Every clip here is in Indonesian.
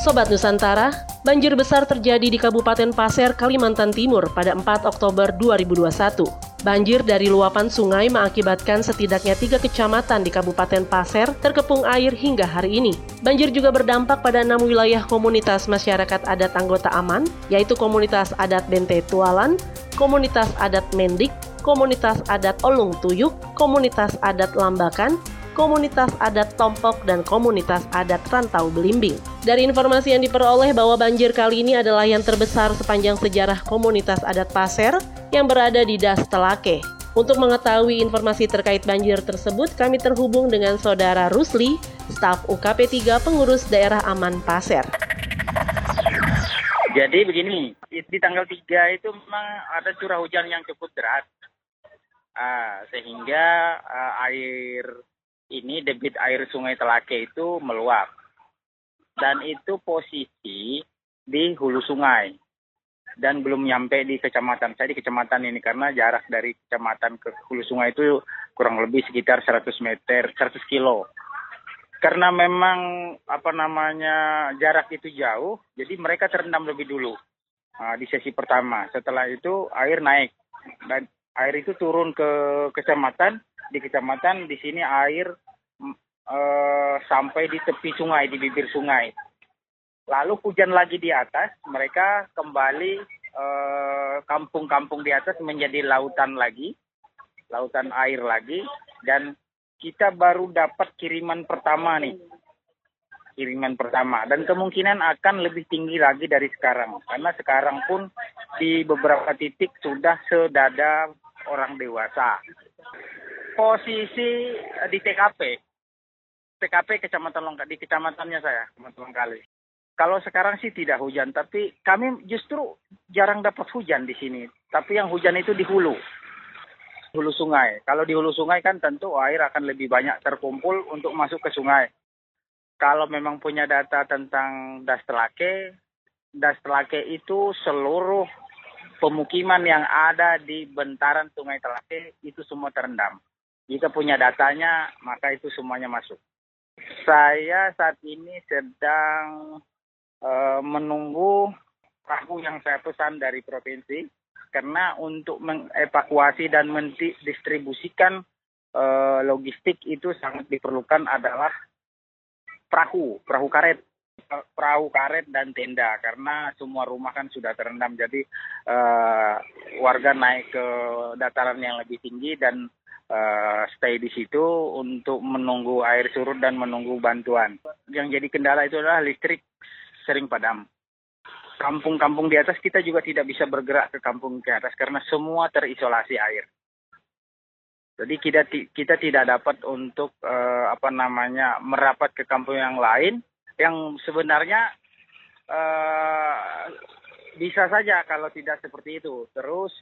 Sobat Nusantara, banjir besar terjadi di Kabupaten Pasir, Kalimantan Timur pada 4 Oktober 2021. Banjir dari luapan sungai mengakibatkan setidaknya tiga kecamatan di Kabupaten Pasir terkepung air hingga hari ini. Banjir juga berdampak pada enam wilayah komunitas masyarakat adat anggota aman, yaitu komunitas adat Bente Tualan, komunitas adat Mendik, komunitas adat Olung Tuyuk, komunitas adat Lambakan, komunitas adat Tompok, dan komunitas adat Rantau Belimbing. Dari informasi yang diperoleh bahwa banjir kali ini adalah yang terbesar sepanjang sejarah komunitas adat Pasir yang berada di Das Telake. Untuk mengetahui informasi terkait banjir tersebut, kami terhubung dengan Saudara Rusli, staf UKP 3 Pengurus Daerah Aman Pasir. Jadi begini, di tanggal 3 itu memang ada curah hujan yang cukup deras. Sehingga uh, air ini debit air sungai Telake itu meluap. Dan itu posisi di hulu sungai. Dan belum nyampe di kecamatan. Saya di kecamatan ini karena jarak dari kecamatan ke hulu sungai itu kurang lebih sekitar 100 meter, 100 kilo. Karena memang apa namanya jarak itu jauh, jadi mereka terendam lebih dulu uh, di sesi pertama. Setelah itu air naik dan air itu turun ke kecamatan di kecamatan di sini air uh, sampai di tepi sungai di bibir sungai. Lalu hujan lagi di atas mereka kembali eh, kampung-kampung di atas menjadi lautan lagi lautan air lagi dan kita baru dapat kiriman pertama nih. Kiriman pertama. Dan kemungkinan akan lebih tinggi lagi dari sekarang. Karena sekarang pun di beberapa titik sudah sedada orang dewasa posisi eh, di TKP. TKP Kecamatan Longkali, di kecamatannya saya, Kecamatan Longkali. Kalau sekarang sih tidak hujan, tapi kami justru jarang dapat hujan di sini. Tapi yang hujan itu di hulu, hulu sungai. Kalau di hulu sungai kan tentu air akan lebih banyak terkumpul untuk masuk ke sungai. Kalau memang punya data tentang Das Telake, Das Telake itu seluruh pemukiman yang ada di bentaran Sungai Telake itu semua terendam. Jika punya datanya, maka itu semuanya masuk. Saya saat ini sedang uh, menunggu perahu yang saya pesan dari provinsi karena untuk mengevakuasi dan mendistribusikan uh, logistik itu sangat diperlukan adalah perahu, perahu karet, perahu karet dan tenda karena semua rumah kan sudah terendam jadi uh, warga naik ke dataran yang lebih tinggi dan uh, stay di situ untuk menunggu air surut dan menunggu bantuan. Yang jadi kendala itu adalah listrik sering padam. Kampung-kampung di atas kita juga tidak bisa bergerak ke kampung ke atas karena semua terisolasi air. Jadi kita kita tidak dapat untuk uh, apa namanya merapat ke kampung yang lain yang sebenarnya uh, bisa saja kalau tidak seperti itu. Terus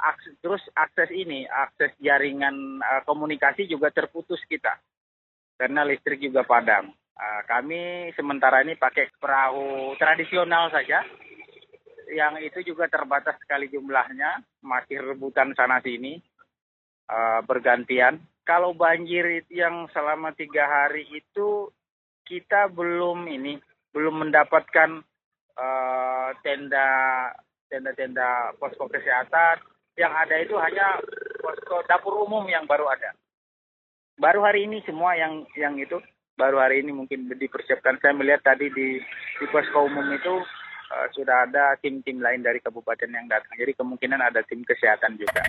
akses, terus akses ini, akses jaringan uh, komunikasi juga terputus kita karena listrik juga padam. Uh, kami sementara ini pakai perahu tradisional saja, yang itu juga terbatas sekali jumlahnya, masih rebutan sana sini uh, bergantian. Kalau banjir yang selama tiga hari itu kita belum ini belum mendapatkan uh, tenda tenda-tenda posko kesehatan yang ada itu hanya posko dapur umum yang baru ada. Baru hari ini semua yang yang itu baru hari ini mungkin dipersiapkan. Saya melihat tadi di di posko umum itu uh, sudah ada tim-tim lain dari kabupaten yang datang. Jadi kemungkinan ada tim kesehatan juga.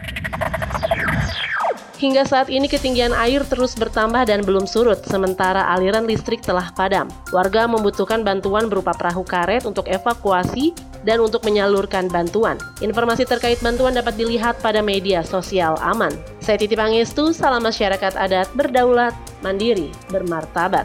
Hingga saat ini ketinggian air terus bertambah dan belum surut, sementara aliran listrik telah padam. Warga membutuhkan bantuan berupa perahu karet untuk evakuasi dan untuk menyalurkan bantuan. Informasi terkait bantuan dapat dilihat pada media sosial aman. Saya Titi Pangestu, salam masyarakat adat berdaulat, mandiri, bermartabat.